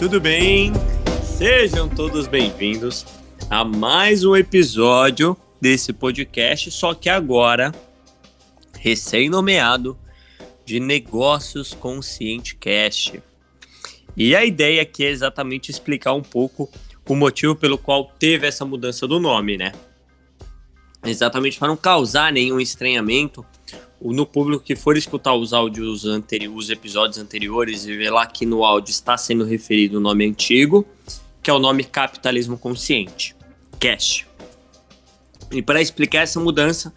tudo bem? Sejam todos bem-vindos a mais um episódio desse podcast, só que agora recém-nomeado de Negócios Consciente Cast. E a ideia aqui é exatamente explicar um pouco o motivo pelo qual teve essa mudança do nome, né? Exatamente para não causar nenhum estranhamento no público que for escutar os áudios anteriores, os episódios anteriores e ver lá que no áudio está sendo referido o nome antigo, que é o nome Capitalismo Consciente, Cash. E para explicar essa mudança,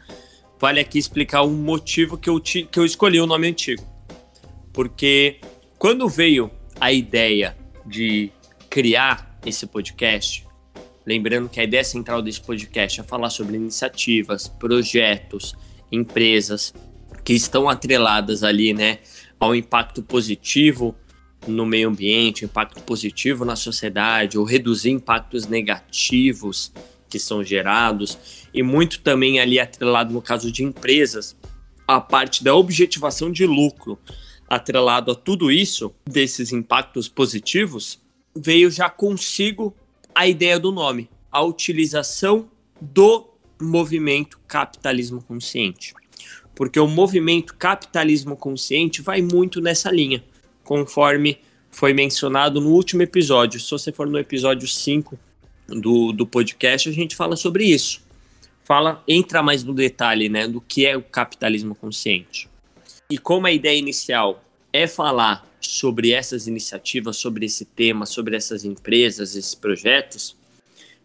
vale aqui explicar o motivo que eu, que eu escolhi o nome antigo. Porque quando veio a ideia de criar esse podcast, lembrando que a ideia central desse podcast é falar sobre iniciativas, projetos, empresas que estão atreladas ali, né, ao impacto positivo no meio ambiente, impacto positivo na sociedade, ou reduzir impactos negativos que são gerados, e muito também ali atrelado no caso de empresas, a parte da objetivação de lucro, atrelado a tudo isso, desses impactos positivos, veio já consigo a ideia do nome, a utilização do movimento capitalismo consciente. Porque o movimento capitalismo consciente vai muito nessa linha, conforme foi mencionado no último episódio. Se você for no episódio 5 do, do podcast, a gente fala sobre isso. Fala, entra mais no detalhe, né, do que é o capitalismo consciente. E como a ideia inicial é falar sobre essas iniciativas, sobre esse tema, sobre essas empresas, esses projetos,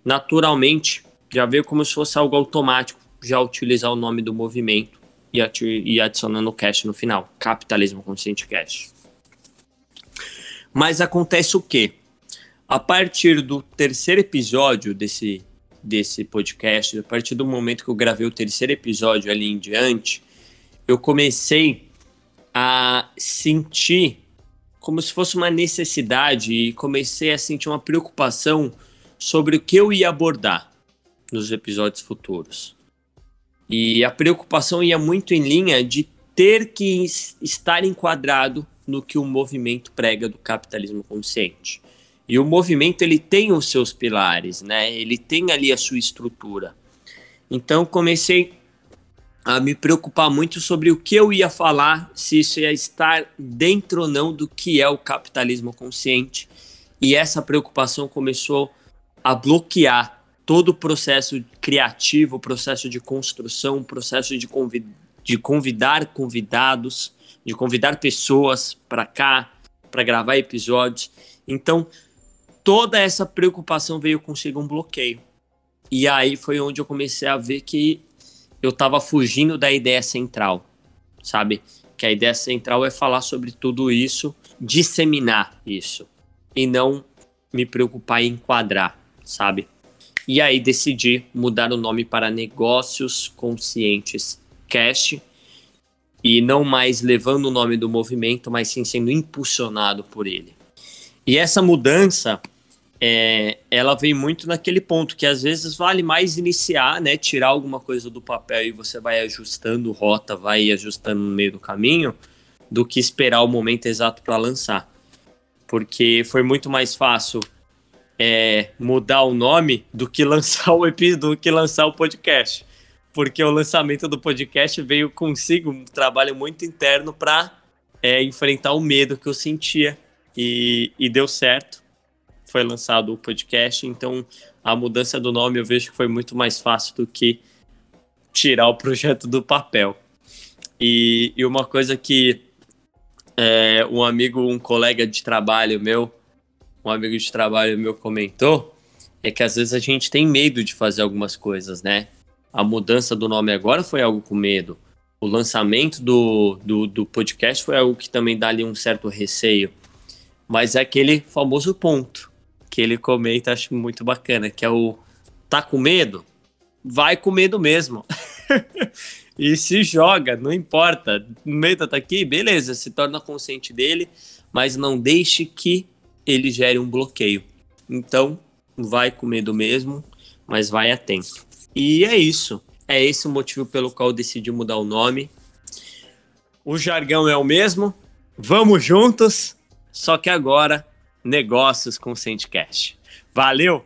naturalmente já veio como se fosse algo automático já utilizar o nome do movimento e, e adicionando o cash no final, capitalismo consciente cash. Mas acontece o quê? A partir do terceiro episódio desse, desse podcast, a partir do momento que eu gravei o terceiro episódio ali em diante, eu comecei a sentir como se fosse uma necessidade e comecei a sentir uma preocupação sobre o que eu ia abordar nos episódios futuros. E a preocupação ia muito em linha de ter que estar enquadrado no que o movimento prega do capitalismo consciente. E o movimento ele tem os seus pilares, né? Ele tem ali a sua estrutura. Então comecei a me preocupar muito sobre o que eu ia falar, se isso ia estar dentro ou não do que é o capitalismo consciente. E essa preocupação começou a bloquear todo o processo criativo, o processo de construção, o processo de, convid de convidar convidados, de convidar pessoas para cá, para gravar episódios. Então, toda essa preocupação veio consigo um bloqueio. E aí foi onde eu comecei a ver que eu estava fugindo da ideia central, sabe? Que a ideia central é falar sobre tudo isso, disseminar isso e não me preocupar em enquadrar, sabe? E aí decidi mudar o nome para Negócios Conscientes Cash e não mais levando o nome do movimento, mas sim sendo impulsionado por ele. E essa mudança é, ela vem muito naquele ponto que às vezes vale mais iniciar, né, tirar alguma coisa do papel e você vai ajustando rota, vai ajustando no meio do caminho, do que esperar o momento exato para lançar. Porque foi muito mais fácil é, mudar o nome do que lançar o do que lançar o podcast. Porque o lançamento do podcast veio consigo um trabalho muito interno para é, enfrentar o medo que eu sentia e, e deu certo foi lançado o podcast, então a mudança do nome eu vejo que foi muito mais fácil do que tirar o projeto do papel. E, e uma coisa que é, um amigo, um colega de trabalho meu, um amigo de trabalho meu comentou, é que às vezes a gente tem medo de fazer algumas coisas, né? A mudança do nome agora foi algo com medo. O lançamento do, do, do podcast foi algo que também dá ali um certo receio. Mas é aquele famoso ponto que ele comenta, acho muito bacana, que é o tá com medo? Vai com medo mesmo. e se joga, não importa. O medo tá aqui, beleza, se torna consciente dele, mas não deixe que ele gere um bloqueio. Então, vai com medo mesmo, mas vai atento. E é isso. É esse o motivo pelo qual decidi mudar o nome. O jargão é o mesmo. Vamos juntos. só que agora negócios com Sendcast. Valeu!